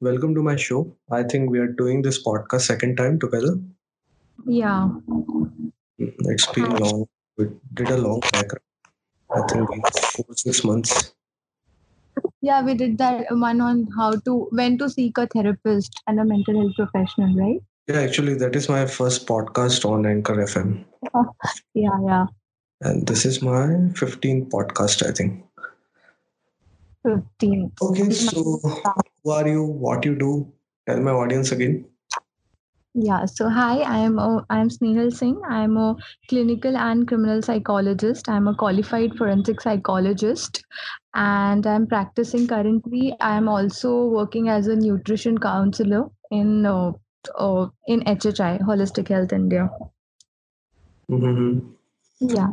welcome to my show. I think we are doing this podcast second time together. Yeah. It's been uh-huh. long. We did a long background. I think we four six months. Yeah, we did that one on how to when to seek a therapist and a mental health professional, right? Yeah, actually, that is my first podcast on Anchor FM, Yeah, yeah. and this is my 15th podcast. I think. 15. Okay, so who are you? What you do? Tell my audience again. Yeah, so hi, I am a, I am Snehal Singh. I am a clinical and criminal psychologist. I am a qualified forensic psychologist and I'm practicing currently. I am also working as a nutrition counselor in uh, uh, in HHI, Holistic Health India. hmm Yeah.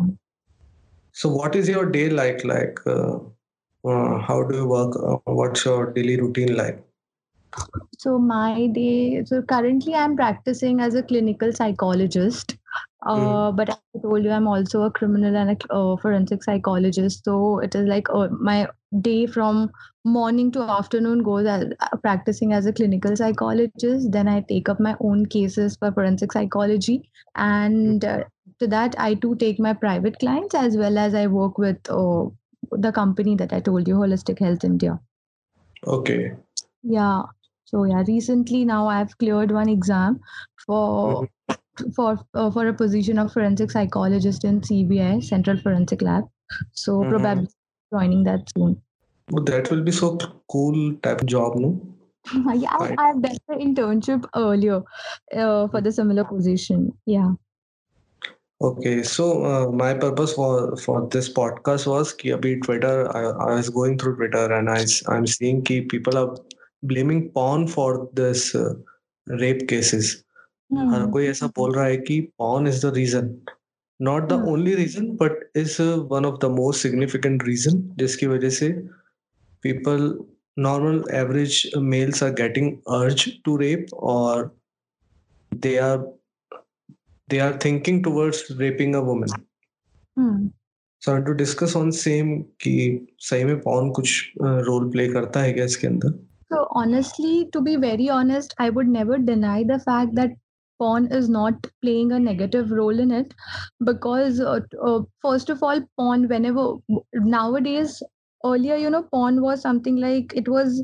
So, what is your day like? Like, uh, uh, how do you work? Uh, what's your daily routine like? So my day. So currently, I'm practicing as a clinical psychologist. Mm. Uh, but I told you, I'm also a criminal and a uh, forensic psychologist. So it is like uh, my day from morning to afternoon goes as uh, practicing as a clinical psychologist. Then I take up my own cases for forensic psychology, and uh, to that I too take my private clients as well as I work with uh, the company that I told you, Holistic Health India. Okay. Yeah. So yeah, recently now I've cleared one exam for for uh, for a position of forensic psychologist in CBI Central Forensic Lab. So Mhm. probably joining that soon. Well, that will be so cool type of job, no? yeah, I, I've done the internship earlier uh, for the similar position. Yeah. Okay, so uh, my purpose for for this podcast was कि अभी Twitter I, I was going through Twitter and I s- I'm seeing कि people are blaming porn for this uh, rape cases. Her Hmm. कोई ऐसा बोल रहा है कि porn is the reason, not the Hmm. only reason, but is uh, one of the most significant reason जिसकी वजह से people normal average males are getting urge to rape or they are they are thinking towards raping a woman. Hmm. So I to discuss on same कि सही में porn कुछ role play करता है क्या इसके अंदर? So honestly, to be very honest, I would never deny the fact that porn is not playing a negative role in it because uh, uh, first of all porn whenever nowadays earlier you know porn was something like it was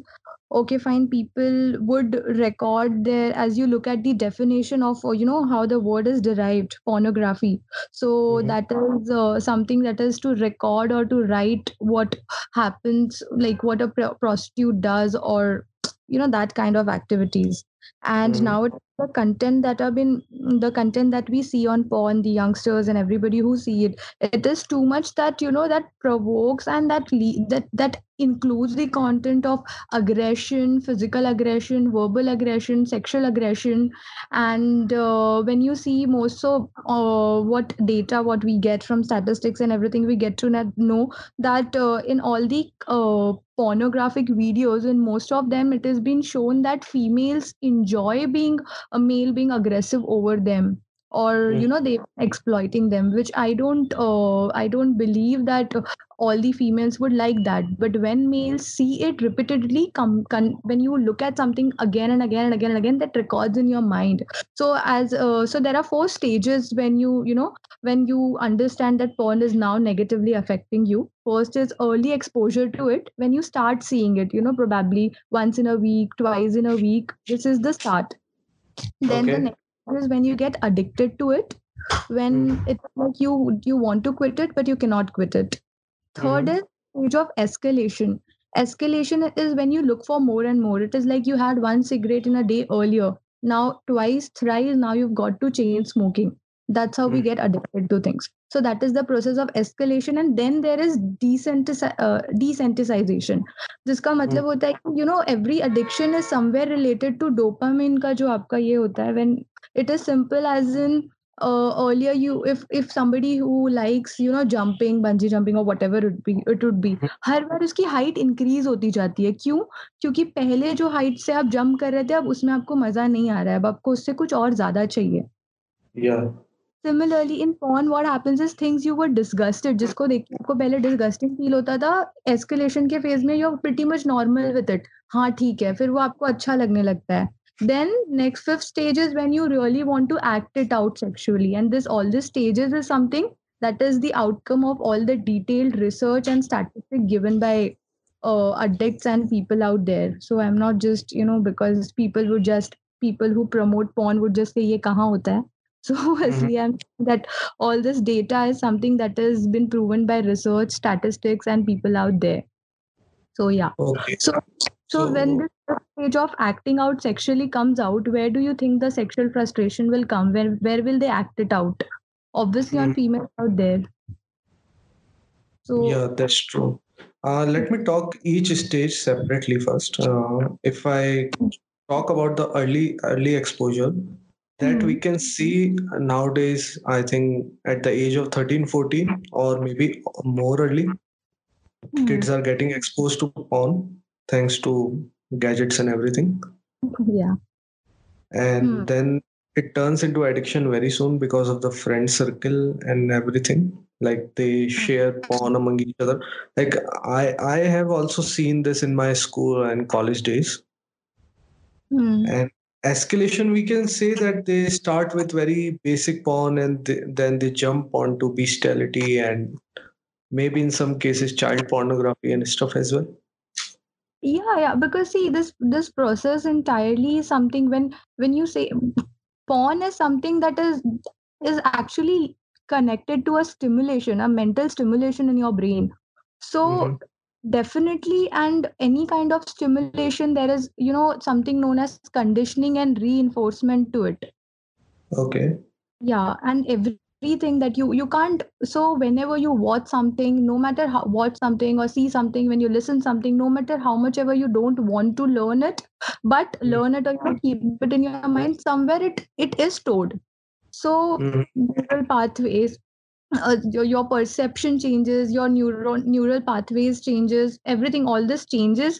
okay fine people would record their as you look at the definition of uh, you know how the word is derived pornography so Mhm. that is uh, something that is to record or to write what happens like what a pro- prostitute does or you know that kind of activities and Mhm. now the content that have been the content that we see on porn the youngsters and everybody who see it it is too much that you know that provokes and that le- that that includes the content of aggression physical aggression verbal aggression sexual aggression. And uh, when you see most so uh, what data what we get from statistics and everything we get to know that uh, in all the uh, pornographic videos in most of them it has been shown that females enjoy being a male being aggressive over them or you Mm. know they exploiting them which i don't uh, i don't believe that all the females would like that. But when males see it repeatedly come con- when you look at something again and again and again and again that records in your mind. So as uh, so there are four stages when you you know when you understand that porn is now negatively affecting you. First is early exposure to it. When you start seeing it you know probably once in a week twice in a week this is the start. Then the next is when you get addicted to it when Mm. it's like you you want to quit it but you cannot quit it third Mhm. is stage of escalation escalation is when you look for more and more it is like you had one cigarette in a day earlier now twice thrice now you've got to chain smoking that's how we Mm. get addicted to things so that is the process of escalation and then there is desensitiz- uh, desensitization जिसका मतलब होता है कि you know every addiction is somewhere related to dopamine का जो आपका ये होता है when it is simple as in uh, earlier you if if somebody who likes you know jumping bungee jumping or whatever it be it would be हर बार उसकी height increase होती जाती है क्यों क्योंकि पहले जो हाइट से आप जंप कर रहे थे अब उसमें आपको मज़ा नहीं आ रहा है अब आपको उससे कुछ और ज़्यादा चाहिए Yeah. Similarly, in porn, what happens is things you were disgusted, जिसको देख आपको पहले disgusting feel होता था, escalation के phase में you're pretty much normal with it. हाँ ठीक है, फिर वो आपको अच्छा लगने लगता है. then next fifth stage is when you really want to act it out sexually. And this all the stages is something that is the outcome of all the detailed research and statistics given by uh, addicts and people out there. So i'm not just you know because people would just people who promote porn would just say yeah kahan so mm-hmm. i'm that all this data is something that has been proven by research statistics and people out there. So yeah. Okay. so so when this stage of acting out sexually comes out, where do you think the sexual frustration will come? Where where will they act it out? Obviously on mm, females out there. So yeah, that's true. Uh, let me talk each stage separately first. Uh, if I talk about the early early exposure, that we hmm, can see nowadays, I think at the age of 13, 14, or maybe more early, hmm, kids are getting exposed to porn thanks to gadgets and everything. yeah. Hmm, And then it turns into addiction very soon because of the friend circle and everything. Like they share porn among each other. Like I, I have also seen this in my school and college days. hmm. And escalation, we can say that they start with very basic porn and they, then they jump onto bestiality and maybe in some cases child pornography and stuff as well. Yeah, yeah. Because see, this this process entirely is something when when you say porn is something that is is actually connected to a stimulation a mental stimulation in your brain so hmm definitely and any kind of stimulation there is you know something known as conditioning and reinforcement to it Okay. yeah and everything that you you can't so whenever you watch something no matter how watch something or see something when you listen something no matter how much ever you don't want to learn it but learn it or you know, keep it in your mind somewhere it it is stored. So Mm-hmm. neural pathways uh, your, your perception changes your neuron neural pathways changes everything all this changes.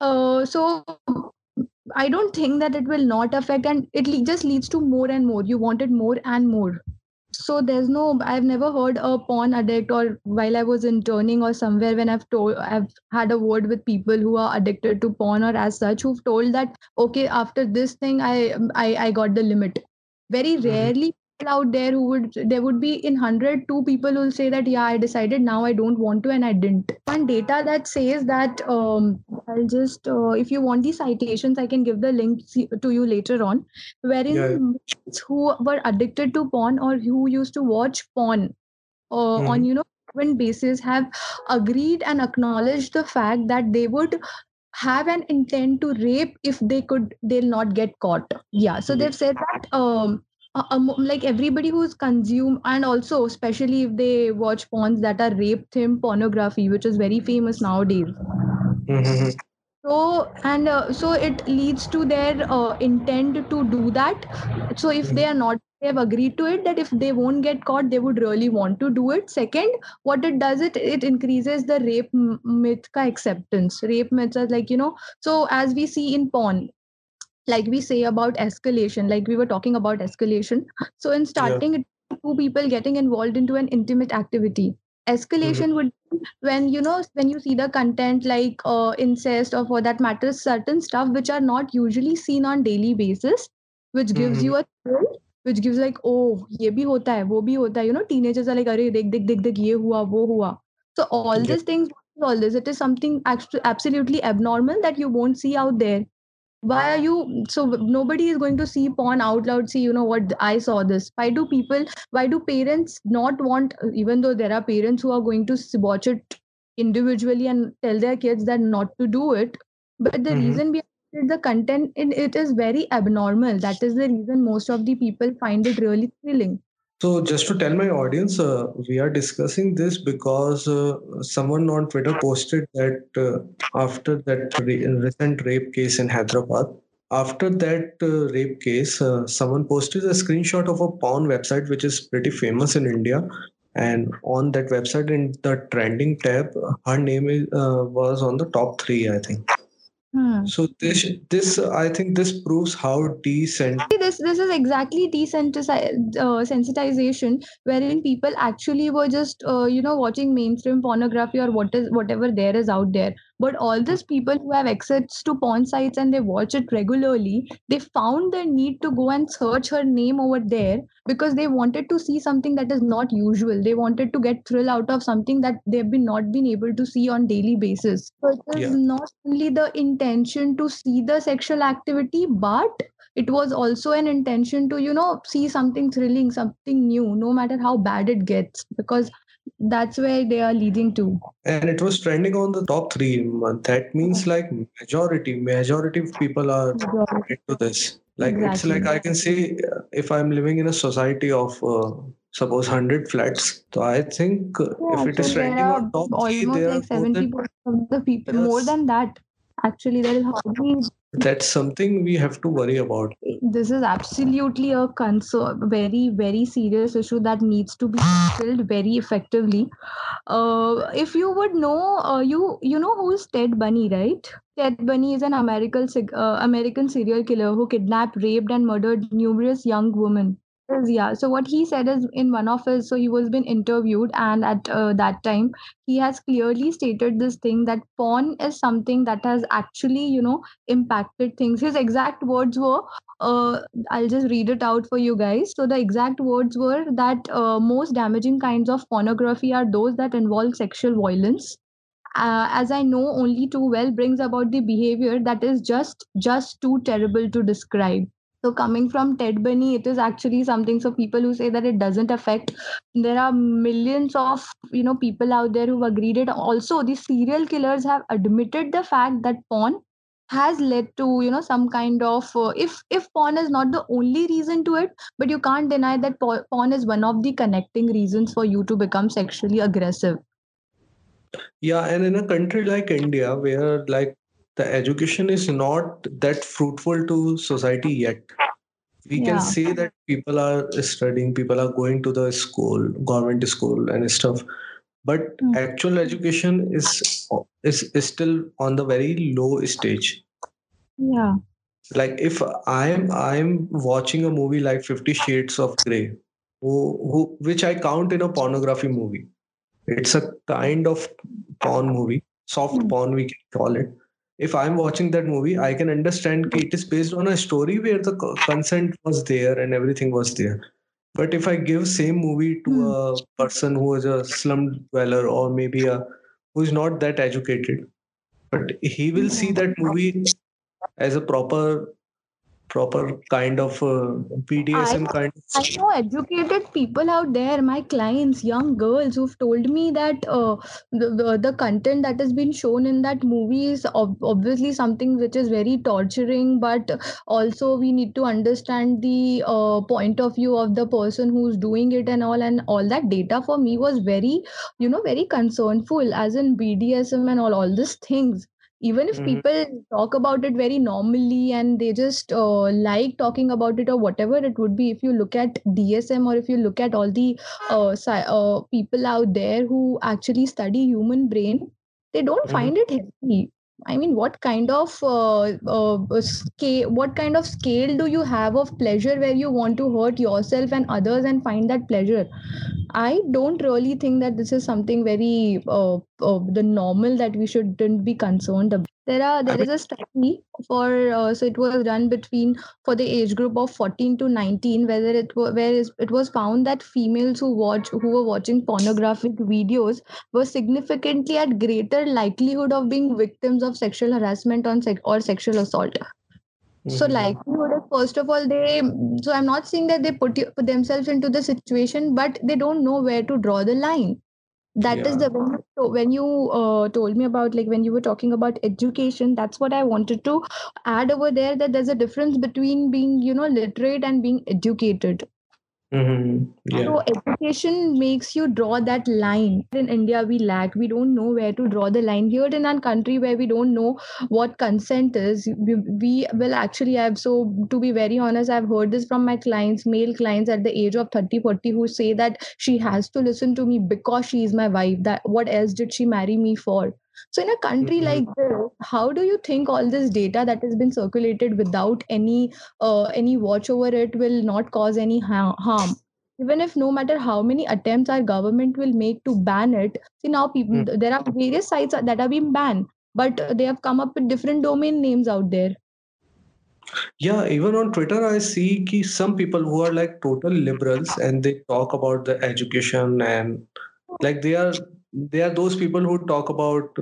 Uh, so i don't think that it will not affect and it le- just leads to more and more. You want it more and more so there's no i've never heard a porn addict or while i was interning or somewhere when i've told i've had a word with people who are addicted to porn or as such who've told that okay after this thing i i, I got the limit very Mm-hmm. rarely out there who would there would be in 100 two people who will say that yeah i decided now i don't want to and i didn't one data that says that um, i'll just uh, if you want the citations i can give the link to you later on Yeah. wherein males who were addicted to porn or who used to watch porn uh, on Mm-hmm. you know frequent basis have agreed and acknowledged the fact that they would have an intent to rape if they could they'll not get caught yeah so Yeah. they've said that um uh, like everybody who's consumed and also especially if they watch porns that are rape themed pornography which is very famous nowadays. Mm-hmm. so and uh, so it leads to their uh, intent to do that. So if they are not they have agreed to it that if they won't get caught they would really want to do it. Second what it does it it increases the rape myth ka acceptance. Rape myths are like you know so as we see in porn like we say about escalation like we were talking about escalation so in starting yeah. two people getting involved into an intimate activity escalation mm-hmm. would when you know when you see the content like uh, incest or for that matter certain stuff which are not usually seen on daily basis which gives mm-hmm. you a thrill which gives like oh ye bhi hota hai wo bhi hota hai you know teenagers are like are dekh dekh dekh dekh ye hua wo hua so all yeah. these things all this it is something actually absolutely abnormal that you won't see out there why are you so nobody is going to see porn out loud see you know what i saw this. Why do people why do parents not want even though there are parents who are going to watch it individually and tell their kids that not to do it but the Mm-hmm. reason behind it, the content in it is very abnormal. That is the reason most of the people find it really thrilling So just to tell my audience, uh, we are discussing this because uh, someone on Twitter posted that uh, after that re- recent rape case in Hyderabad, after that uh, rape case, uh, someone posted a screenshot of a porn website which is pretty famous in India. And on that website, in the trending tab, her name is, uh, was on the top three, I think. Hmm. So this this I think this proves how decent. This this is exactly desensitization, uh, wherein people actually were just uh, you know watching mainstream pornography or what is whatever there is out there. But all these people who have access to porn sites and they watch it regularly, they found the need to go and search her name over there because they wanted to see something that is not usual. They wanted to get thrill out of something that they've been not been able to see on daily basis. So it is Yeah. not only the intention to see the sexual activity, but it was also an intention to you know see something thrilling something new no matter how bad it gets because that's where they are leading to And it was trending on the top three. month. That means like majority, majority of people are into this. Like it's like I can say uh, if I'm living in a society of uh, suppose hundred flats, so I think uh, yeah if it so is trending on top almost there are like 70 than of the people more than that actually there is hardly That's something we have to worry about. this is absolutely a concern very very serious issue that needs to be tackled very effectively. Uh, if you would know uh, you you know who's Ted Bundy right? Ted Bundy is an american uh, american serial killer who kidnapped raped and murdered numerous young women yeah so what he said is in one of his so he was been interviewed and at uh, that time he has clearly stated this thing that porn is something that has actually you know impacted things his exact words were uh, I'll just read it out for you guys. So the exact words were that uh, most damaging kinds of pornography are those that involve sexual violence. Uh, as I know only too well, brings about the behavior that is just just too terrible to describe. So coming from Ted Bundy, it is actually something. So people who say that it doesn't affect, there are millions of you know people out there who've agreed it. Also, the serial killers have admitted the fact that porn has led to you know some kind of uh, if if porn is not the only reason to it but you can't deny that porn is one of the connecting reasons for you to become sexually aggressive Yeah, and in a country like India, where like the education is not that fruitful to society yet, we can yeah say that people are studying, people are going to the school, government school and stuff. But Mm. actual education is is, is still on the very low stage. yeah Like if I'm I'm watching a movie like Fifty Shades of Grey, who, who which I count in a pornography movie. It's a kind of porn movie, soft Mm. porn we can call it. If I'm watching that movie, I can understand it is based on a story where the consent was there and everything was there. But if I give same movie to Hmm. a person who is a slum dweller or maybe a who is not that educated, but he will see that movie as a proper proper kind of uh, I BDSM kind I know educated people out there, my clients, young girls who've told me that uh, the, the the content that has been shown in that movie is ob- obviously something which is very torturing, but also we need to understand the uh, point of view of the person who's doing it and all. And all that data for me was very, you know, very concernful, as in BDSM and all all these things even if Mhm. people talk about it very normally and they just uh, like talking about it or whatever it would be if you look at dsm or if you look at all the uh, sci- uh, people out there who actually study human brain they don't Mhm. find it healthy i mean what kind of uh, uh, scale what kind of scale do you have of pleasure where you want to hurt yourself and others and find that pleasure I don't really think that this is something very uh, uh, the normal that we shouldn't be concerned about. There are I there mean, a study for uh, so it was done between for the age group of 14 to 19 whether it where is, it was found that females who watch who were watching pornographic videos were significantly at greater likelihood of being victims of sexual harassment on sex or sexual assault so mhm. likelihood is first of all they so i'm not saying that they put, you, put themselves into the situation but they don't know where to draw the line that is yeah. the when you, when you uh, told me about like when you were talking about education that's what i wanted to add over there that there's a difference between being you know literate and being educated Mhm. Yeah. so education makes you draw that line. In India, we lack. We don't know where to draw the line. Here in our country, where we don't know what consent is, we, we will actually have. So to be very honest, I've heard this from my clients, male clients at the age of 30, 40, who say that she has to listen to me because she is my wife. That what else did she marry me for? So in a country Mhm. like this how do you think all this data that has been circulated without any uh, any watch over it will not cause any ha- harm even if no matter how many attempts our government will make to ban it see now people Mm. there are various sites that have been banned but they have come up with different domain names out there Yeah, even on Twitter, I see ki some people who are like total liberals and they talk about the education and like they are they are those people who talk about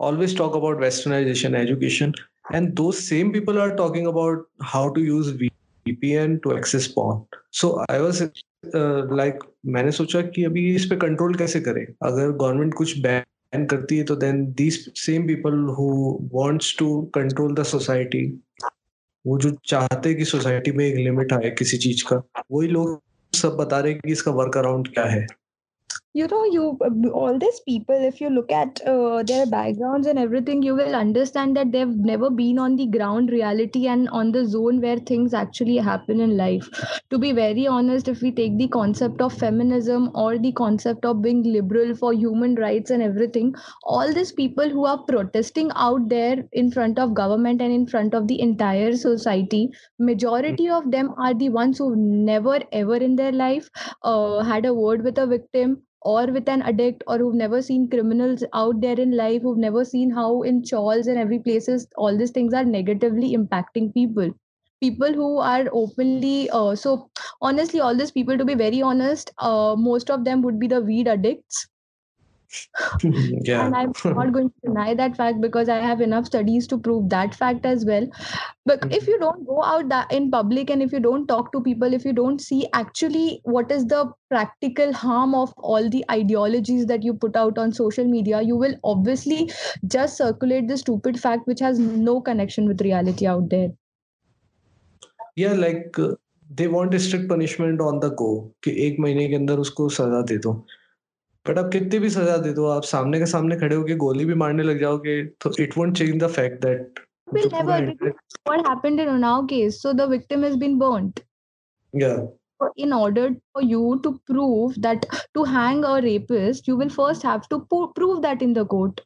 always talk about westernization education and those same people are talking about how to use VPN to access porn. So I was uh, like मैंने सोचा कि अभी इस पे control कैसे करें अगर government कुछ बैन करती है तो then these same people who wants to control the society वो जो चाहते हैं कि सोसाइटी में एक लिमिट आए किसी चीज़ का वही लोग सब बता रहे हैं कि इसका वर्क अराउंड क्या है you know you all these people if you look at uh, their backgrounds and everything you will understand that they've never been on the ground reality and on the zone where things actually happen in life. To be very honest if we take the concept of feminism or the concept of being liberal for human rights and everything all these people who are protesting out there in front of government and in front of the entire society majority of them are the ones who never ever in their life uh, had a word with a victim or with an addict or who've never seen criminals out there in life who've never seen how in chawls and every places all these things are negatively impacting people. People who are openly uh, so honestly all these people to be very honest uh, most of them would be the weed addicts yeah and i'm not going to deny that fact because i have enough studies to prove that fact as well but if you don't go out that in public and if you don't talk to people if you don't see actually what is the practical harm of all the ideologies that you put out on social media you will obviously just circulate the stupid fact which has no connection with reality out there या like they want strict punishment on the go कि एक महीने के अंदर उसको सजा दे दो but आप कितनी भी सजा दे दो आप सामने के सामने खड़े होके गोली भी मारने लग जाओगे तो it won't change the fact that will never because what happened in Unnao case so the victim has been burnt yeah So in order for you to prove that to hang a rapist you will first have to po- prove that in the court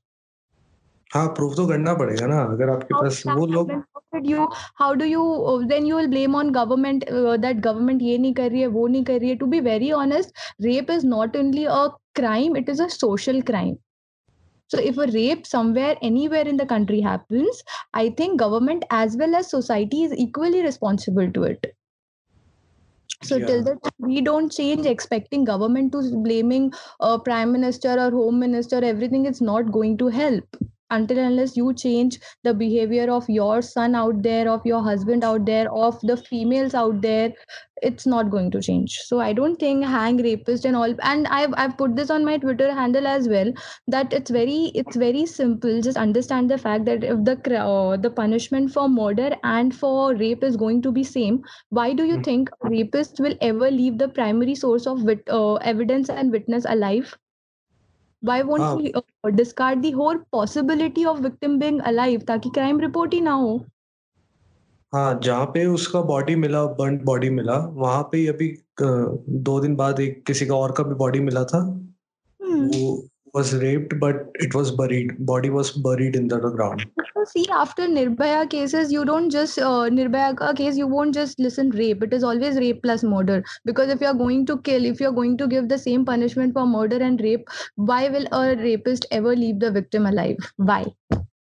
हाँ proof तो करना पड़ेगा ना अगर आपके how pass did that वो लोग happen? How did you how do you uh, then you will blame on government uh, that government ये नहीं कर रही है वो नहीं कर रही है to be very honest rape is not only a crime it is a social crime so if a rape somewhere anywhere in the country happens i think government as well as society is equally responsible to it so Yeah. till the time we don't change expecting government to blaming uh, prime minister or home minister everything it's not going to help until unless you change the behavior of your son out there of your husband out there of the females out there it's not going to change. So i don't think hang rapist and all and i've i've put this on my twitter handle as well that it's very it's very simple. Just understand the fact that if the uh, the punishment for murder and for rape is going to be same why do you Hmm. think rapists will ever leave the primary source of wit- uh, evidence and witness alive why won't हाँ we uh, discard the whole possibility of victim being alive ताकि crime report ही ना हो हाँ जहाँ पे उसका body मिला burn body मिला वहाँ पे ही अभी दो दिन बाद एक किसी का और का भी बॉडी मिला था Hmm. वो was raped but it was buried body was buried in the ground So see, after Nirbhaya cases, you don't just uh, Nirbhaya case. You won't just listen rape. It is always rape plus murder. Because if you are going to kill, if you are going to give the same punishment for murder and rape, why will a rapist ever leave the victim alive? Why?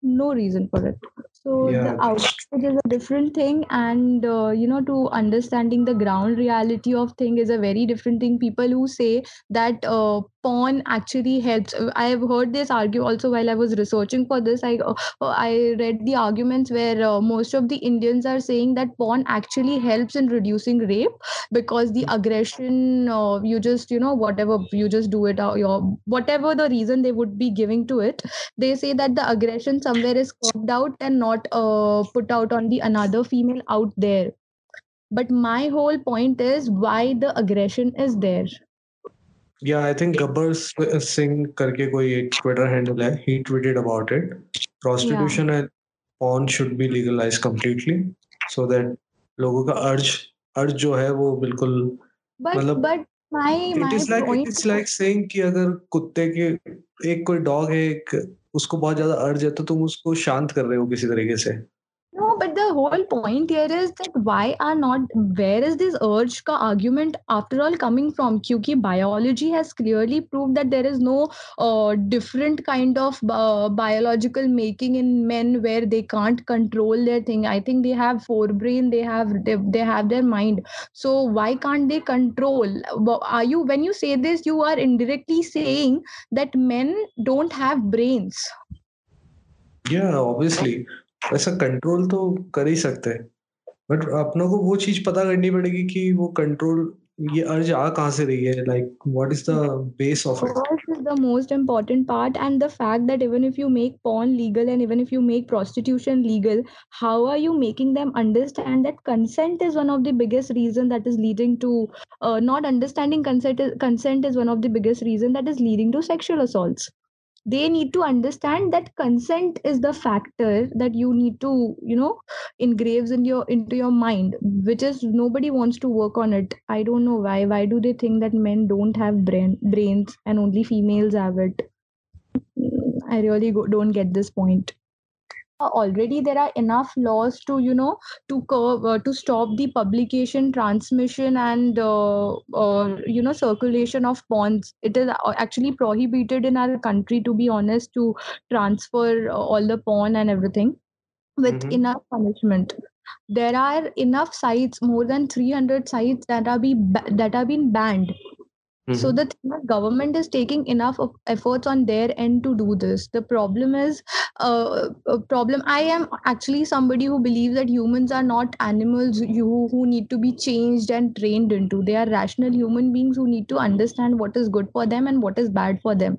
No reason for it. So the yeah outrage is a different thing, and uh, you know, to understanding the ground reality of thing is a very different thing. People who say that uh, porn actually helps. uh, I have heard this argue also while I was researching for this. I uh, I read the arguments where uh, most of the Indians are saying that porn actually helps in reducing rape because the aggression, uh, you just you know whatever you just do it, or your whatever the reason they would be giving to it, they say that the aggression somewhere is curbed out and not uh, put out on the another female out there. But my whole point is why the aggression is there. या I think Gabbar Singh करके कोई एक Twitter handle है. He tweeted about it prostitution and porn should be legalise completely so that लोगों का urge urge जो है वो बिल्कुल मतलब but it is like it like saying कि अगर कुत्ते के एक कोई डॉग है एक उसको बहुत ज़्यादा अर्ज़ है तो तुम उसको शांत कर रहे हो किसी तरीके से। No, but the whole point here is that why are not where is this urge ka argument after all coming from? Kyuki biology has clearly proved that there is no uh, different kind of uh, biological making in men where they can't control their thing. I think they have forebrain, they have they, they have their mind. So why can't they control? Are you when you say this, you are indirectly saying that men don't have brains. Yeah, obviously. ऐसा control तो कर ही सकते हैं but अपनों को वो चीज पता करनी पड़ेगी कि वो कंट्रोल ये अर्ज आ कहाँ से रही है like what is the base of it is the most important part and the fact that even if you make porn legal and even if you make prostitution legal how are you making them understand that consent is one of the biggest reason that is leading to uh, not understanding consent is, consent is one of the biggest reason that is leading to sexual assaults They need to understand that consent is the factor that you need to you know engraves in your into your mind which is nobody wants to work on it. I don't know why. Why do they think that men don't have brain brains and only females have it? Mm, I really go, don't get this point already there are enough laws to you know to curb uh, to stop the publication transmission and uh, uh, you know circulation of bonds. It is uh, actually prohibited in our country to be honest to transfer uh, all the porn and everything with mm-hmm. enough punishment. There are enough sites more than 300 sites that are be that are being banned Mm-hmm. So the government is taking enough of efforts on their end to do this. The problem is uh, a problem. I am actually somebody who believes that humans are not animals you who need to be changed and trained into. They are rational human beings who need to understand what is good for them and what is bad for them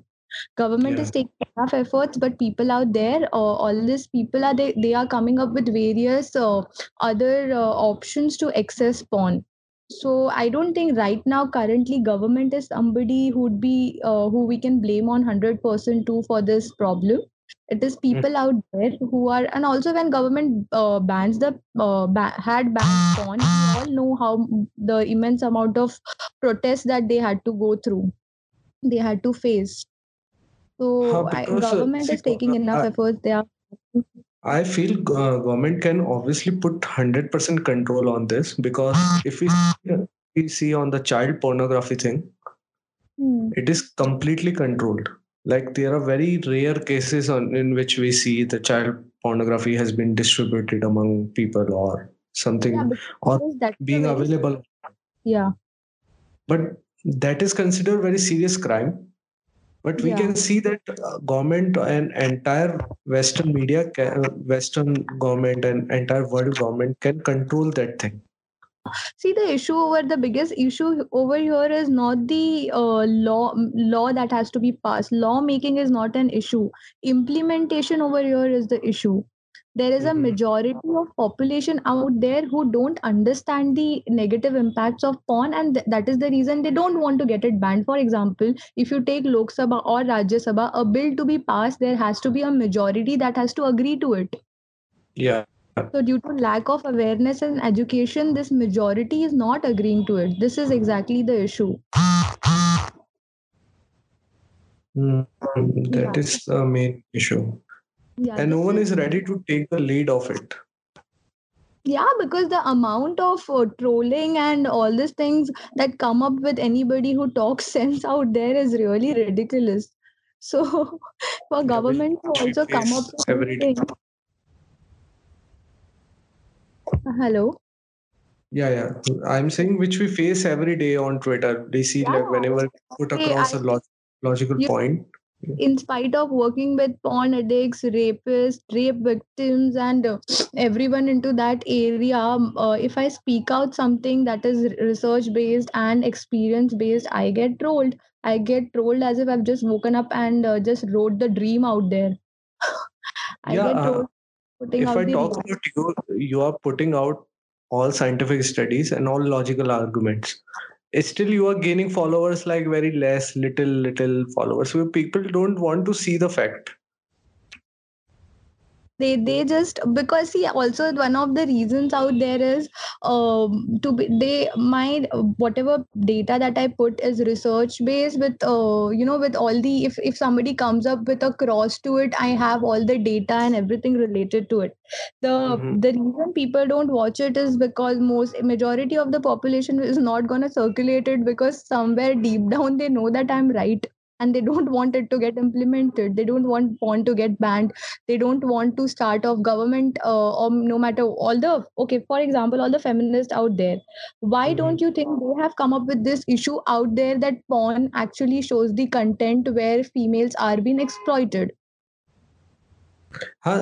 government yeah. is taking enough efforts but people out there uh, all these people are they, they are coming up with various uh, other uh, options to access porn so i don't think right now currently government is somebody who'd be uh, who we can blame on 100% too for this problem it is hmm. people out there who are and also when government uh, bans the uh, ba- had banned porn we all know how the immense amount of protests that they had to go through they had to face so I, uh, government is taking enough efforts they are I feel uh, government can obviously put 100% control on this because if we see, we see on the child pornography thing, mm. it is completely controlled. Like there are very rare cases on, in which we see the child pornography has been distributed among people or something yeah, or being available. Yeah. But that is considered very serious crime but we yeah. can see that uh, government and entire western media can, uh, western government and entire world government can control that thing. See the issue over the biggest issue over here is not the uh, law law that has to be passed. Law making is not an issue. Implementation over here is the issue there is a mm-hmm. majority of population out there who don't understand the negative impacts of porn and th- that is the reason they don't want to get it banned. For example if you take lok sabha or rajya sabha a bill to be passed there has to be a majority that has to agree to it. Yeah. So due to lack of awareness and education this majority is not agreeing to it. This is exactly the issue. Mm, that yeah. is the main issue yeah, and no one is ready to take the lead of it. Yeah because the amount of uh, trolling and all these things that come up with anybody who talks sense out there is really ridiculous. So for government to also come up with every day. hello? Yeah yeah. I'm saying which we face every day on twitter. They see yeah. like whenever put across I, a log- logical you, point in spite of working with porn addicts, rapists, rape victims, and uh, everyone into that area, um, uh, if I speak out something that is research based and experience based, I get trolled. I get trolled as if I've just woken up and uh, just wrote the dream out there. I yeah, get uh, trolled. if I talk about you, you are putting out all scientific studies and all logical arguments still you are gaining followers like very less little little followers. Where people don't want to see the fact they they just because see also one of the reasons out there is um, to be they my whatever data that i put is research based with uh, you know with all the if if somebody comes up with a cross to it i have all the data and everything related to it the Mhm. the reason people don't watch it is because most majority of the population is not going to circulate it because somewhere deep down they know that i'm right and they don't want it to get implemented they don't want porn to get banned they don't want to start off government uh, or no matter all the okay for example all the feminists out there why Mhm. don't you think they have come up with this issue out there that porn actually shows the content where females are being exploited हाँ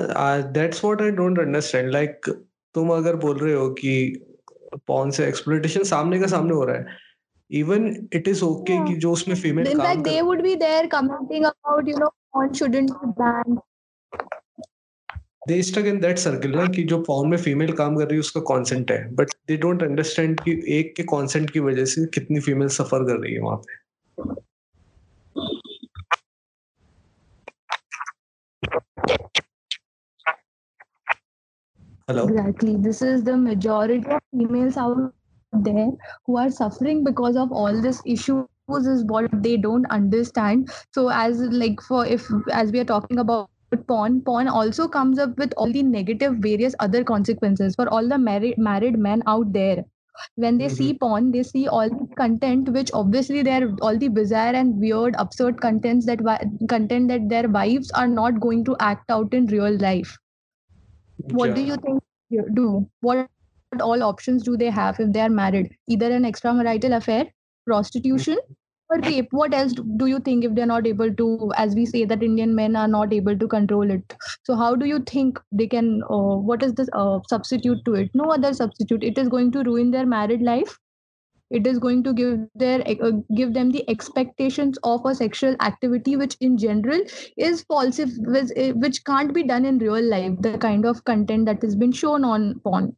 that's what I don't understand like तुम अगर बोल रहे हो कि pawn से exploitation सामने का सामने हो रहा है even it is okay Yeah. कि जो उसमें female in fact they would be there commenting about you know porn shouldn't be banned they stuck in that circle ना कि जो पॉन में फीमेल काम कर रही है उसका कॉन्सेंट है बट दे डोंट अंडरस्टैंड कि एक के कॉन्सेंट की वजह से कितनी फीमेल सफ़र कर रही है वहाँ पे hello Exactly. This is the majority of females out there who are suffering because of all this issues is what they don't understand. So as like for if as we are talking about porn, porn also comes up with all the negative various other consequences for all the married married men out there. When they see mm-hmm. porn, they see all the content which obviously they're all the bizarre and weird, absurd contents that content that their wives are not going to act out in real life what do you think you do what all options do they have if they are married? Either an extramarital affair prostitution or rape. What else do you think if they're not able to as we say that indian men are not able to control it? So how do you think they can uh, what is the uh, substitute to it? No other substitute. It is going to ruin their married life. It is going to give their uh, give them the expectations of a sexual activity which in general is false which, which can't be done in real life the kind of content that has been shown on porn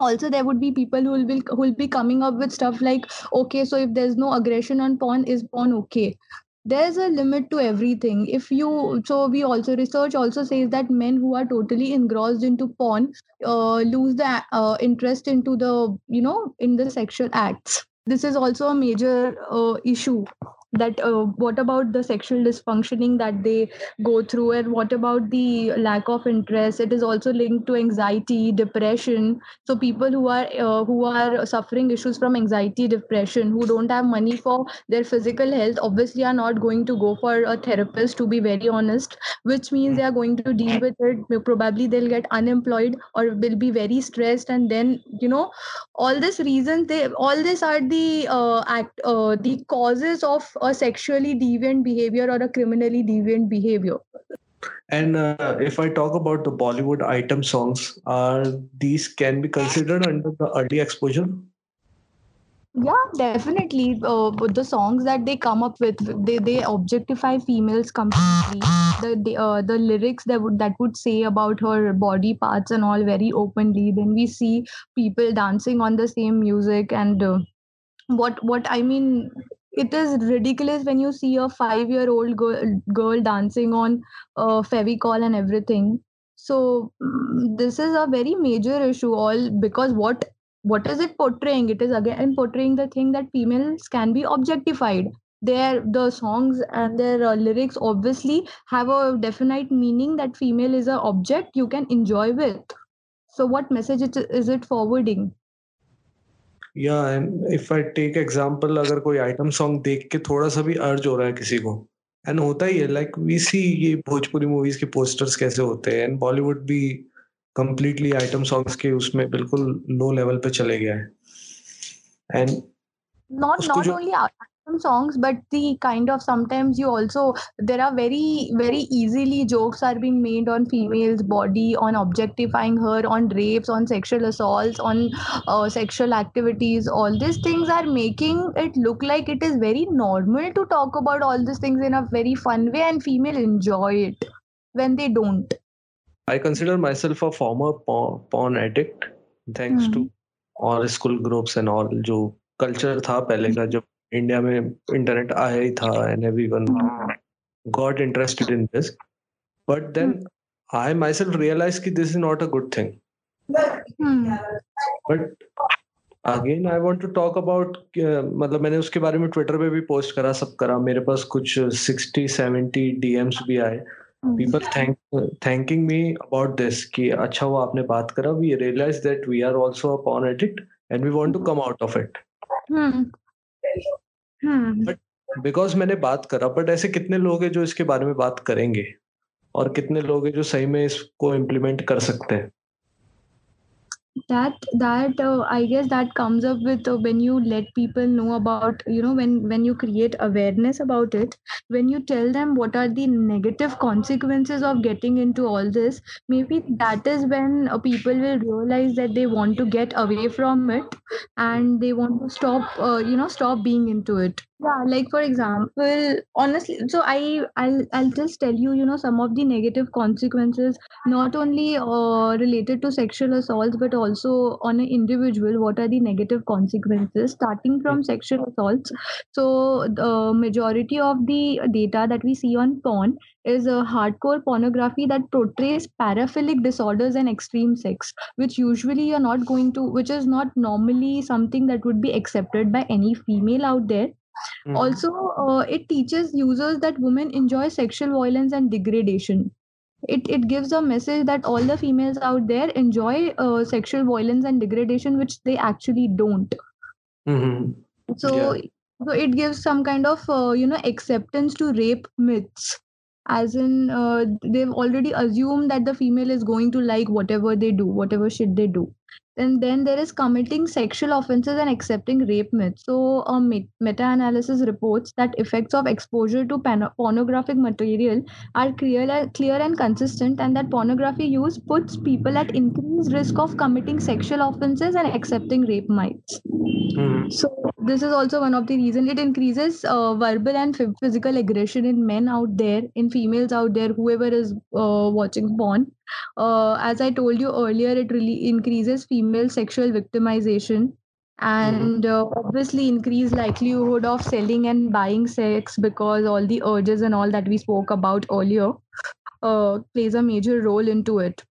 also there would be people who will be who will be coming up with stuff like okay so if there's no aggression on porn is porn okay? There's a limit to everything. If you so we also research also says that men who are totally engrossed into porn uh, lose the uh, interest into the you know in the sexual acts. This is also a major uh, issue that uh, what about the sexual dysfunctioning that they go through? And what about the lack of interest? It is also linked to anxiety depression. So people who are uh, who are suffering issues from anxiety depression who don't have money for their physical health obviously are not going to go for a therapist to be very honest which means they are going to deal with it. Probably they'll get unemployed or will be very stressed. And then you know all these reasons they all these are the uh, act uh, the causes of a sexually deviant behavior or a criminally deviant behavior? And uh, if I talk about the Bollywood item songs, are these can be considered under the early exposure? yeah definitely. Uh, the songs that they come up with they, they objectify females completely. The the, uh, the lyrics that would that would say about her body parts and all very openly. Then we see people dancing on the same music and uh, what what i mean it is ridiculous when you see a 5 year old girl, girl dancing on uh, fevicol and everything. So mm, this is a very major issue all because what what is it portraying? It is again portraying the thing that females can be objectified. Their the songs and their uh, lyrics obviously have a definite meaning that female is an object you can enjoy with. So what message is it forwarding या if I take example अगर कोई item song देख के थोड़ा सा भी अर्ज़ हो रहा है किसी को एंड होता ही है लाइक वी सी ये भोजपुरी मूवीज़ के पोस्टर्स कैसे होते हैं एंड बॉलीवुड भी कंप्लीटली आइटम सॉन्ग्स के उसमें बिल्कुल लो लेवल पे चले गया है। And not not not जो only item songs but the kind of sometimes you also there are very very easily jokes are being made on females body on objectifying her on rapes on sexual assaults on uh, sexual activities all these things are making it look like it is very normal to talk about all these things in a very fun way and female enjoy it when they don't I consider myself a former porn, porn addict thanks to all school groups and all जो culture था पहले का जब India में internet आया ही था and everyone got interested in this. But then I myself realized कि this is not a good thing. Hmm. but again I want to talk about मतलब मैंने उसके बारे में ट्विटर पे भी पोस्ट करा सब करा। मेरे पास कुछ 60 70 डीएम्स भी आए। People thank thanking me about this कि अच्छा वो आपने बात करा। We realise that we are also a porn addict and we want to come out of it but because मैंने बात करा बट ऐसे कितने लोग हैं जो इसके बारे में बात करेंगे? और कितने लोग हैं जो सही में इसको इम्प्लीमेंट कर सकते हैं? That that uh, i guess that comes up with uh, when you let people know about you know when when you create awareness about it when you tell them what are the negative consequences of getting into all this maybe that is when uh, people will realize that they want to get away from it and they want to stop uh, you know stop being into it yeah like for example honestly so i i'll, I'll just tell you you know some of the negative consequences not only uh, related to sexual assaults but also on an individual what are the negative consequences starting from sexual assaults. So the majority of the data that we see on porn is a hardcore pornography that portrays paraphilic disorders and extreme sex which usually you're not going to which is not normally something that would be accepted by any female out there Mm-hmm. Also, uh, it teaches users that women enjoy sexual violence and degradation. It, it gives a message that all the females out there enjoy uh, sexual violence and degradation, which they actually don't. Mm-hmm. So, yeah. so it gives some kind of uh, you know acceptance to rape myths as in uh, they've already assumed that the female is going to like whatever they do whatever shit they do and then there is committing sexual offenses and accepting rape myths. So, a meta-analysis reports that effects of exposure to pan- pornographic material are clear, clear and consistent, and that pornography use puts people at increased risk of committing sexual offenses and accepting rape myths. Mm-hmm. So, this is also one of the reasons it increases uh, verbal and physical aggression in men out there, in females out there, whoever is uh, watching porn. Uh, as I told you earlier, it really increases female sexual victimization and uh, obviously increase likelihood of selling and buying sex because all the urges and all that we spoke about earlier uh, plays a major role into it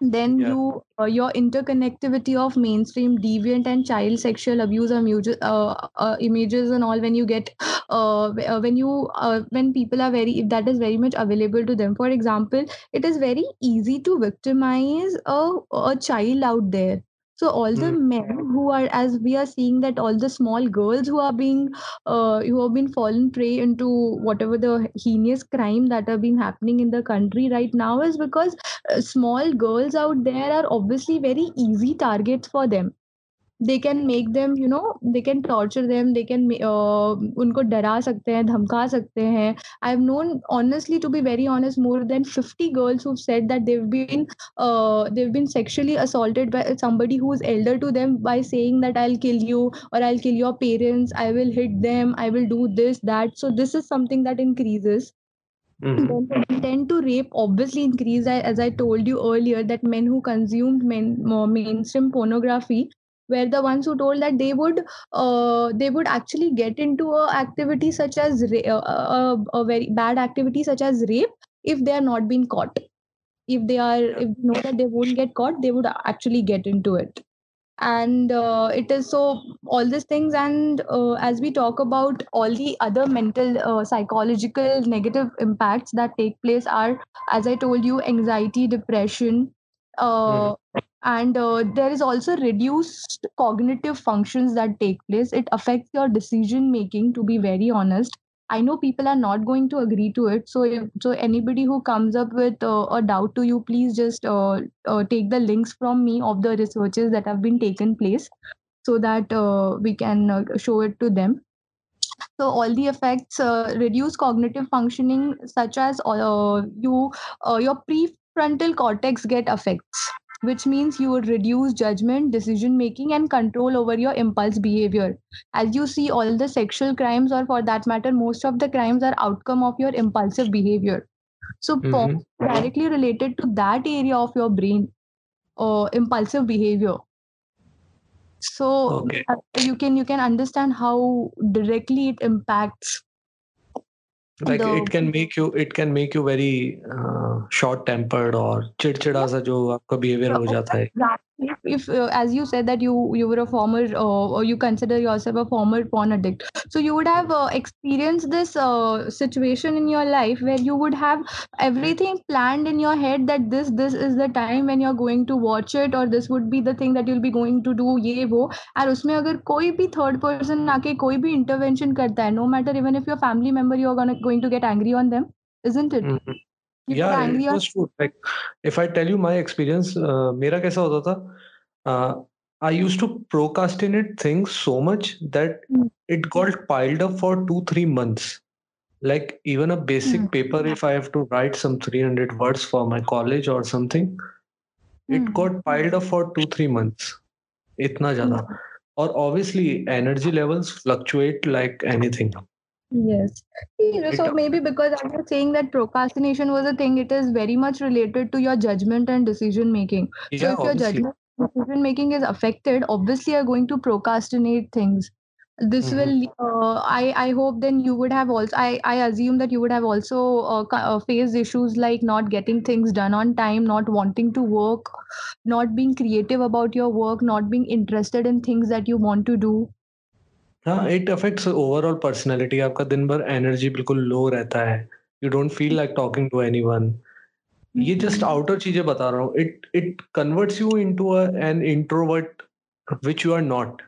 then yeah. you uh, your interconnectivity of mainstream deviant and child sexual abuse images, uh, uh, images and all when you get uh, uh, when you uh, when people are very if that is very much available to them for example it is very easy to victimize a, a child out there so all the mm. men who are as we are seeing that all the small girls who are being uh, who have been fallen prey into whatever the heinous crime that have been happening in the country right now is because uh, small girls out there are obviously very easy targets for them they can make them you know they can torture them they can uh, उनको डरा सकते हैं धमका सकते हैं I've known honestly to be very honest more than 50 girls who've said that they've been uh, they've been sexually assaulted by somebody who's elder to them by saying that I'll kill you or I'll kill your parents I will hit them I will do this that so this is something that increases Mm-hmm. Then the intent to rape obviously increased as I told you earlier that men who consumed men, mainstream pornography were the ones who told that they would uh, they would actually get into a activity such as ra- uh, a, a, very bad activity such as rape if they are not being caught. If they are if they know that they won't get caught they would actually get into it. And uh, it is so all these things and uh, as we talk about all the other mental uh, psychological negative impacts that take place are as i told you anxiety depression mm and uh, there is also reduced cognitive functions that take place. It affects your decision making to be very honest. I know people are not going to agree to it. So so anybody who comes up with uh, a doubt to you please just uh, uh take the links from me of the researches that have been taken place so that uh, we can uh, show it to them. So all the effects reduce cognitive functioning such as you your prefrontal cortex get affects which means you would reduce judgment, decision making, and control over your impulse behavior. As you see, all the sexual crimes, or for that matter, most of the crimes are outcome of your impulsive behavior. So, mm-hmm. directly related to that area of your brain, uh, impulsive behavior. So okay. uh, you can you can understand how directly it impacts like the, it can make you it can make you very uh, short tempered or चिड़चिड़ा सा जो आपका behaviour हो जाता है if, if uh, as you said that you you were a former uh, or you consider yourself a former porn addict. So you would have uh, experienced this uh, situation in your life where you would have everything planned in your head that this this is the time when you're going to watch it or this would be the thing that you'll be going to do ye wo. And usme agar koi bhi third person aake koi bhi intervention karta hai no matter even if your family member you're gonna, going to get angry on them isn't it? Mm-hmm. मेरा कैसा होता था? I use to procrastinate so much that it got piled up to three months like even a basic paper if I have three hundred words for my college और something it got piled up to three months इतना ज़्यादा। और obviously energy levels fluctuate like anything Yes. See, It, So maybe because I was saying that procrastination was a thing, it is very much related to your judgment and decision making. So yeah, if your obviously. judgment and decision making is affected, obviously you're going to procrastinate things. This Mhm. will, uh, I, I hope then you would have also, I, I assume that you would have also uh, uh, faced issues like not getting things done on time, not wanting to work, not being creative about your work, not being interested in things that you want to do. हाँ it affects overall personality आपका दिन भर energy बिल्कुल low रहता है you don't feel like talking to anyone ये just Mhm. Outer चीज़ें बता रहा हूँ it it converts you into an introvert which you are not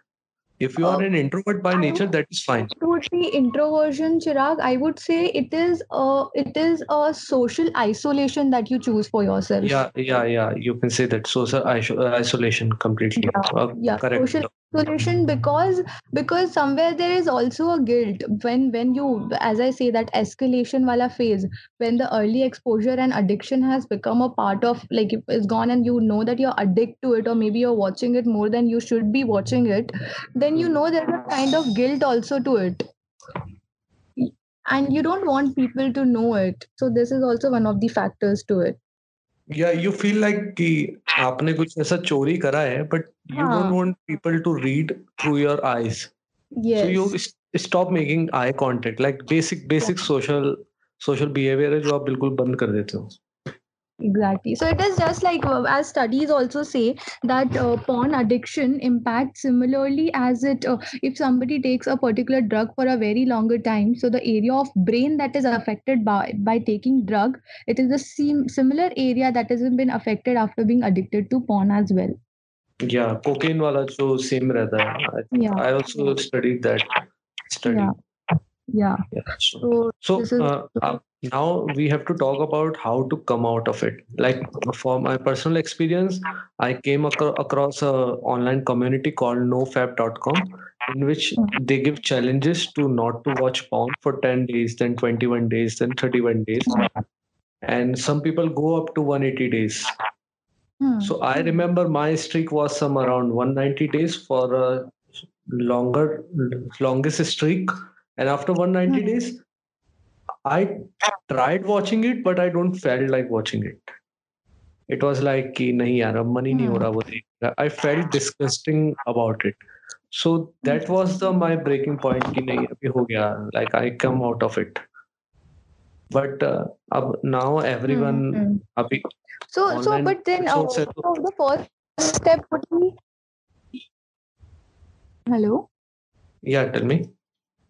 if you are Uh, an introvert by I is fine it would be introversion chirag i would say it is a it is a social isolation that you choose for yourself yeah yeah yeah you can say that social iso- isolation completely yeah uh, yeah correct social isolation because because somewhere there is also a guilt when when you as i say that escalation wala phase when the early exposure and addiction has become a part of like it is gone and you know that you're addicted to it or maybe you're watching it more than you should be watching it then you know there's a kind of guilt also to it. And you don't want people to know it. So this is also one of the factors to it या यू फील लाइक कि आपने कुछ ऐसा चोरी करा है but you don't want people to read through your eyes so you stop making eye contact like basic basic social social behaviour है जो आप बिल्कुल बंद कर देते हो। exactly so it is just like uh, as studies also say that uh, porn addiction impacts similarly as it uh, if somebody takes a particular drug for a very longer time so the area of brain that is affected by by taking drug it is the same similar area that has been affected after being addicted to porn as well yeah cocaine wala so same rehta yeah. i also studied that study yeah yeah. Yeah. So so is uh, uh, now we have to talk about how to come out of it. Like for my personal experience I came acro- across a online community called nofap.com in which they give challenges to not to watch porn for 10 days then 21 days then 31 days. And some people go up to 180 days. Hmm. so i remember my streak was some around 190 days for a longer longest streak and after 190 Hmm. days i tried watching it but i don't felt like watching it it was like कि नहीं यार अब मन ही नहीं हो Hmm. रहा वो देखने का I felt disgusting about it so that was the my breaking point कि नहीं अभी हो गया like I come out of it but uh, अब now everyone Hmm, hmm. अभी So, so, online but then, uh, resource है तो so the first step would be hello. yeah tell me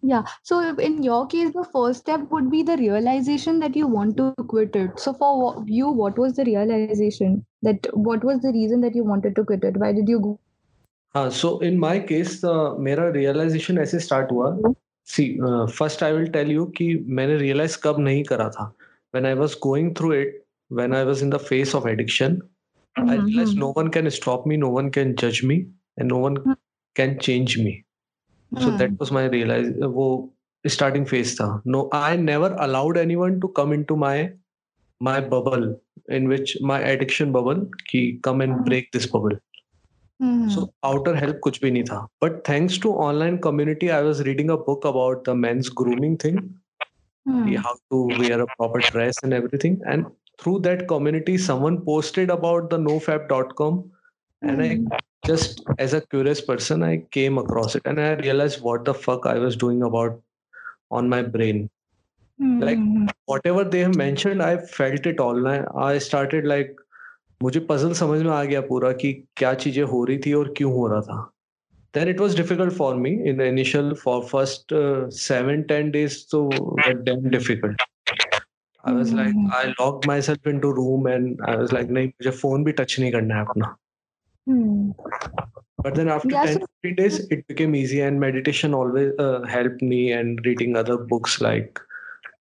Yeah. So, in your case, the first step would be the realization that you want to quit it. So, for wha- you, what was the realization that what was the reason that you wanted to quit it? Why did you go? हाँ so in my case uh, मेरा realization ऐसे start हुआ see uh, first I will tell you कि मैंने realize कब नहीं करा था when I was going through it when I was in the face of addiction I Mhm, realized mhm. no one can stop me, no one can judge me, and no one Hmm. can change me. So that was my realise वो starting phase था। No I never allowed anyone to come into my my bubble in which my addiction bubble कि come and break this bubble so outer help कुछ भी नहीं था। But thanks to online community I was reading a book about the men's grooming thing how to wear a proper dress and everything and through that community someone posted about the nofap.com and mm. i hmm. Just as a curious person i came across it and i realized what the fuck i was doing about on my brain Hmm, like hmm, hmm. whatever they have mentioned i felt it all i I started like मुझे puzzle समझ में आ गया पूरा कि क्या चीज़ें हो रही थी और क्यों हो रहा था then it was difficult for me in the initial for first uh, seven ten days so were damn difficult i was like Hmm. i locked myself into room and i was like नहीं मुझे phone भी touch नहीं करना है अपना Hmm. But then after yeah, 10 so- 15 days, it became easy, and meditation always uh, helped me, and reading other books like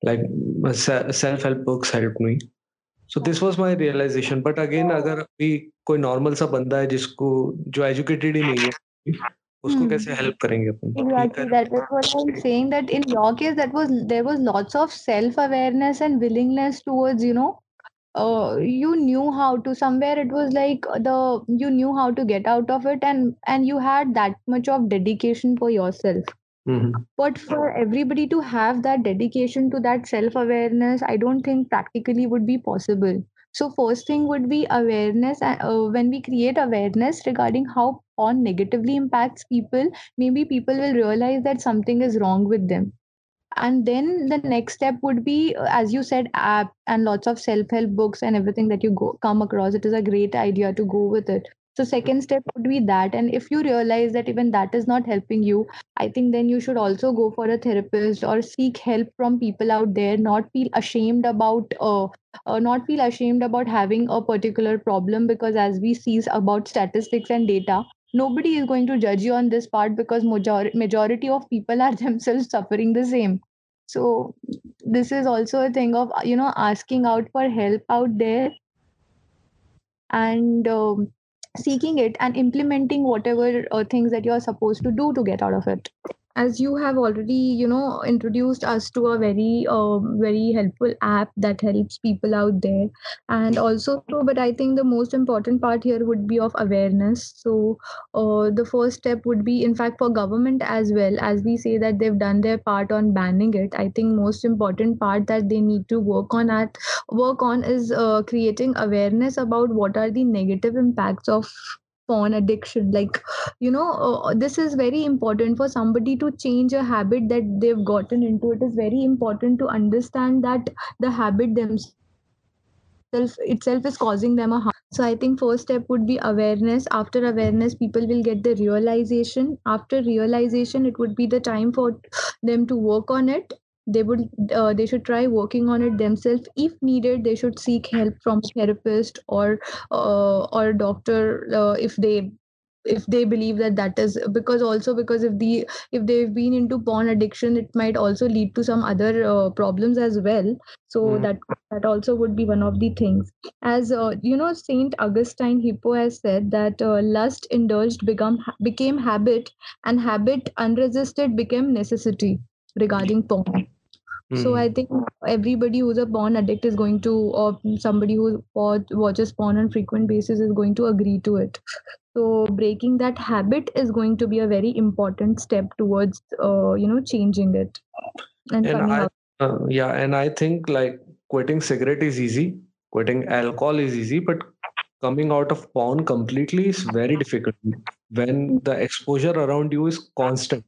like uh, self help books helped me. So this was my realisation but again अगर अभी कोई normal सा बंदा है जिसको जो educated ही नहीं है उसको कैसे हेल्प करेंगे अपन? Exactly that is what I am saying that in your case that was there was lots of self awareness and willingness towards you know Uh, you knew how to somewhere it was like the you knew how to get out of it and and you had that much of dedication for yourself. Mhm. but for everybody to have that dedication to that self awareness i don't think practically would be possible. So first thing would be awareness and uh, when we create awareness regarding how porn negatively impacts people maybe people will realize that something is wrong with them and then the next step would be as you said app and lots of self help books and everything that you go come across. It is a great idea to go with it. So second step would be that. And if you realize that even that is not helping you i think then you should also go for a therapist or seek help from people out there. Not feel ashamed about uh, uh, not feel ashamed about having a particular problem because as we see about statistics and data nobody is going to judge you on this part because major- majority of people are themselves suffering the same. So this is also a thing of you know asking out for help out there and um, seeking it and implementing whatever uh, things that you're supposed to do to get out of it as you have already you know introduced us to a very uh, very helpful app that helps people out there. And also so but i think the most important part here would be of awareness. So uh, the first step would be in fact for government as well as we say that they've done their part on banning it i think most important part that they need to work on at work on is uh, creating awareness about what are the negative impacts of porn addiction. Like you know uh, this is very important for somebody to change a habit that they've gotten into. It is very important to understand that the habit themselves itself is causing them a harm. So i think first step would be awareness. After awareness people will get the realization. After realization it would be the time for them to work on it they would uh, they should try working on it themselves. If needed they should seek help from a therapist or uh, or a doctor uh, if they if they believe that that is because also because if the if they've been into porn addiction it might also lead to some other uh, problems as well. So Mhm. that that also would be one of the things. As uh, you know saint augustine hippo has said that uh, lust indulged become became habit and habit unresisted became necessity regarding porn so Mhm. I think everybody who's a porn addict is going to, or somebody who wa- watches porn on frequent basis is going to agree to it. So breaking that habit is going to be a very important step towards, uh, you know, changing it and and i uh, yeah and i think like quitting cigarette is easy quitting alcohol is easy but coming out of porn completely is very difficult when the exposure around you is constant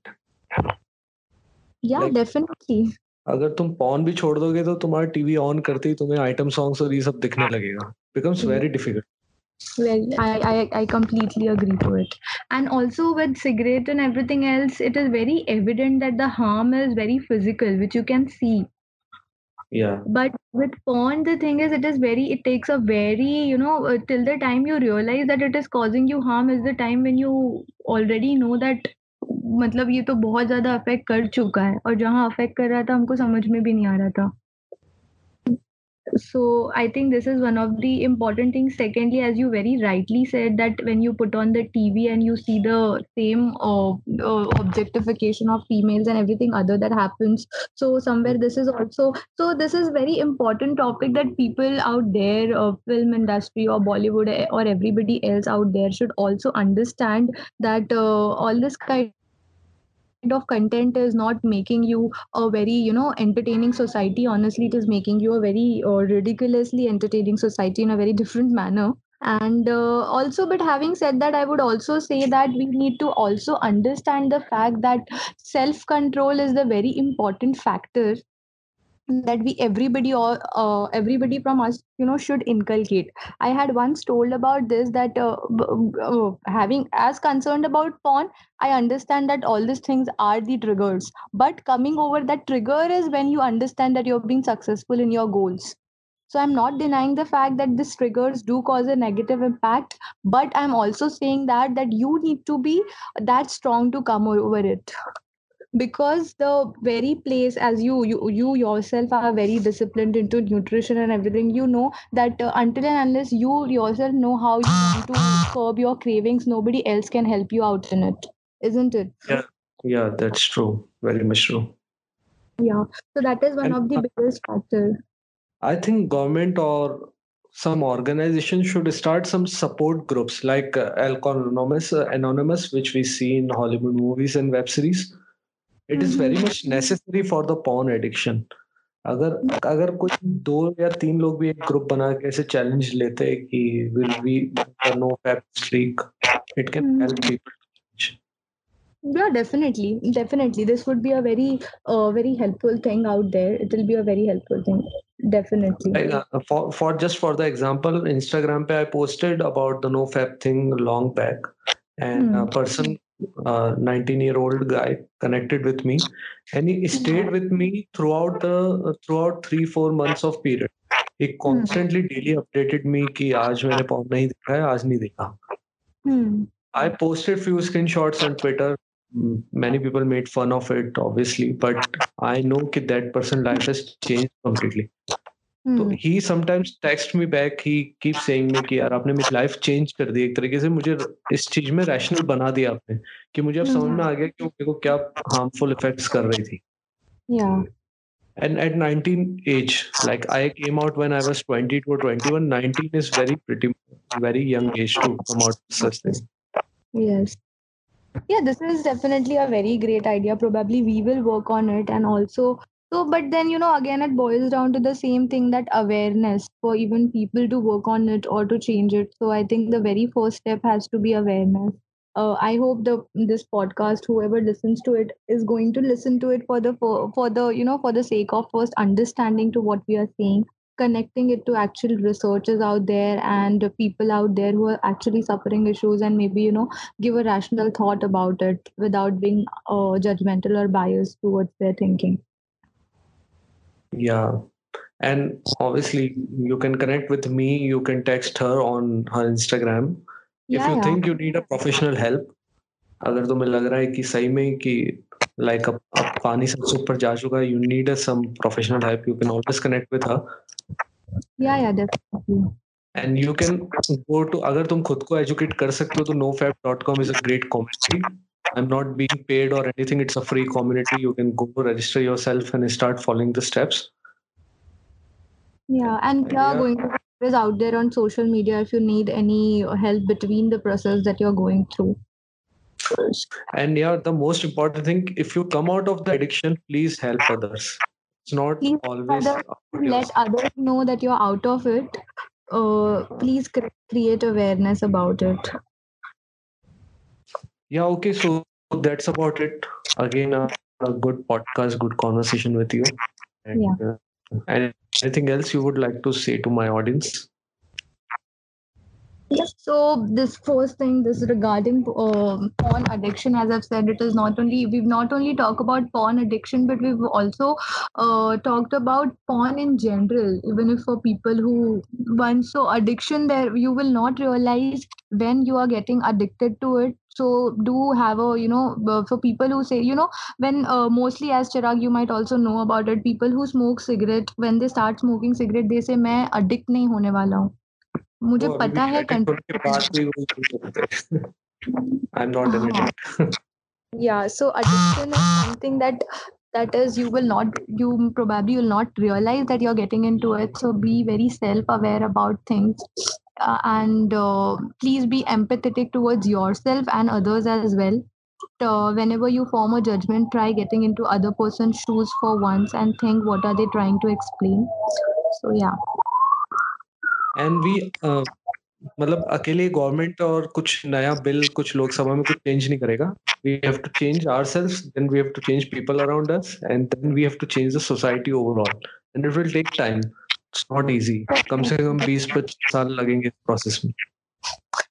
Yeah, like definitely. अगर तुम pawn भी छोड़ दोगे तो तुम्हारा TV on करते ही तुम्हें item songs और ये सब दिखने लगेगा becomes Yeah. very difficult Well, I, I I completely agree to it. And also with cigarette and everything else, it is very evident that the harm is very physical, which you can see. yeah but with porn the thing is it is very it takes a very you know uh, till the time you realize that it is causing you harm is the time when you already know that मतलब ये तो बहुत ज़्यादा affect कर चुका है और जहाँ अफेक्ट कर रहा था, हमको समझ में भी नहीं आ रहा था। So i think this is one of the important things. Secondly as you very rightly said that when you put on the tv and you see the same uh, uh, objectification of females and everything other that happens so somewhere this is also so this is very important topic that people out there uh, film industry or bollywood eh, or everybody else out there should also understand that uh, all this kind of content is not making you a very you know entertaining society. Honestly it is making you a very uh, ridiculously entertaining society in a very different manner. And uh, also but having said that i would also say that we need to also understand the fact that self control is the very important factor that we everybody or uh, everybody from us you know should inculcate. I had once told about this that uh, uh, having as concerned about porn i understand that all these things are the triggers. But coming over that trigger is when you understand that you're being successful in your goals. So i'm not denying the fact that these triggers do cause a negative impact but i'm also saying that that you need to be that strong to come over it because the very place as you you, you yourself are very disciplined into nutrition and everything you know that uh, until and unless you yourself know how you want to curb your cravings nobody else can help you out in it isn't it? Yeah yeah that's true. Very much true. Yeah so that is one and, of the biggest factor. I think government or some organization should start some support groups like uh, Alcohol-Anonymous, uh, Anonymous, which we see in Hollywood movies and web series it is very much necessary for the porn addiction अगर अगर कुछ दो या तीन लोग भी एक group बना के ऐसे चैलेंज लेते हैं कि will we no fap streak it can help people yeah definitely definitely this would be a very uh, very helpful thing out there it will be a very helpful thing definitely like, uh, for for just for the example instagram pe i posted about the no fap thing long back and mm. a person uh, 19 year old guy connected with me and he stayed with me throughout the throughout three four months of period he constantly daily updated me कि आज मैंने pop नहीं देखा है आज नहीं देखा I posted few screenshots on Twitter many people made fun of it obviously but I know that that person life has changed completely तो he sometimes text me back he keep saying me कि यार आपने मेरी life change कर दी एक तरीके से मुझे इस चीज़ में रैशनल बना दिया आपने कि मुझे अब समझ में हम्म। आ गया कि वो मेरे क्या हार्मफुल इफेक्ट्स कर रही थी। या and at 19 age like I came out when I was 20 to 21 19 is very pretty very young age to come out such yes Yeah, this is definitely a very great idea. Probably we will work on it and also so but then you know again it boils down to the same thing that awareness for even people to work on it or to change it. So i think the very first step has to be awareness. Uh, i hope the this podcast whoever listens to it is going to listen to it for the for, for the you know for the sake of first understanding to what we are saying connecting it to actual researchers out there and people out there who are actually suffering issues and maybe you know give a rational thought about it without being uh, judgmental or biased towards their thinking yeah. And obviously, you can connect with me. You can text her on her Instagram. If you yeah. think you need a professional help, अगर तुम्हें लग रहा है कि सही में कि like अब अब पानी सबसे ऊपर जा चुका है you need some professional help you can always connect with her yeah yeah definitely and you can go to अगर तुम खुद को एजुकेट कर सकते हो तो nofap.com is a great community I'm not being paid or anything. It's a free community. You can go register yourself and start following the steps. Yeah, and we are yeah. going to is out there on social media if you need any help between the process that you're going through. And yeah, the most important thing, if you come out of the addiction, please help others. It's not please always others, let others know that you're out of it. Uh, please create awareness about it yeah okay so that's about it. Again uh, a good podcast good conversation with you. And, yeah. Uh, and anything else you would like to say to my audience yeah. So this first thing, this regarding uh, porn addiction, as I've said, it is not only we've not only talked about porn addiction, but we've also uh, talked about porn in general. Even if for people who once so addiction, there you will not realize when you are getting addicted to it so do have a you know for people who say you know when uh, mostly as chirag you might also know about it people who smoke cigarette when they start smoking cigarette they say "I addict nahi hone wala hu मुझे पता है I'm not an addict yeah so addiction is something that that is you will not you probably will not realize that you're getting into it so be very self aware about things uh, and uh, please be empathetic towards yourself and others as well uh, whenever you form a judgment try getting into other person's shoes for once and think what are they trying to explain so yeah And we uh, मतलब अकेले government और कुछ नया bill कुछ लोकसभा में कुछ change नहीं करेगा। We have to change ourselves then we have to change people around us and then we have to change the society overall and it will take time it's not easy कम से कम 20 25 साल लगेंगे इस process में।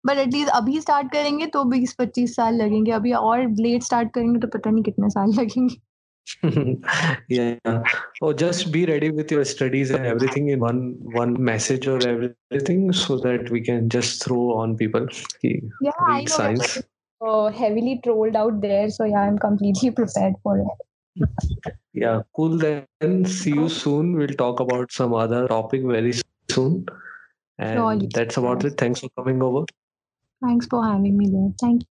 But at least अभी start करेंगे तो 20 25 साल लगेंगे। अभी और लेट स्टार्ट करेंगे तो पता नहीं कितने साल लगेंगे। yeah or just be ready with your studies and everything in one one message or everything so that we can just throw on people. Yeah i know science. uh, heavily trolled out there. So yeah i'm completely prepared for it. Yeah cool then. See you soon. We'll talk about some other topic very soon. And that's about it. Thanks for coming over. Thanks for having me there. Thank you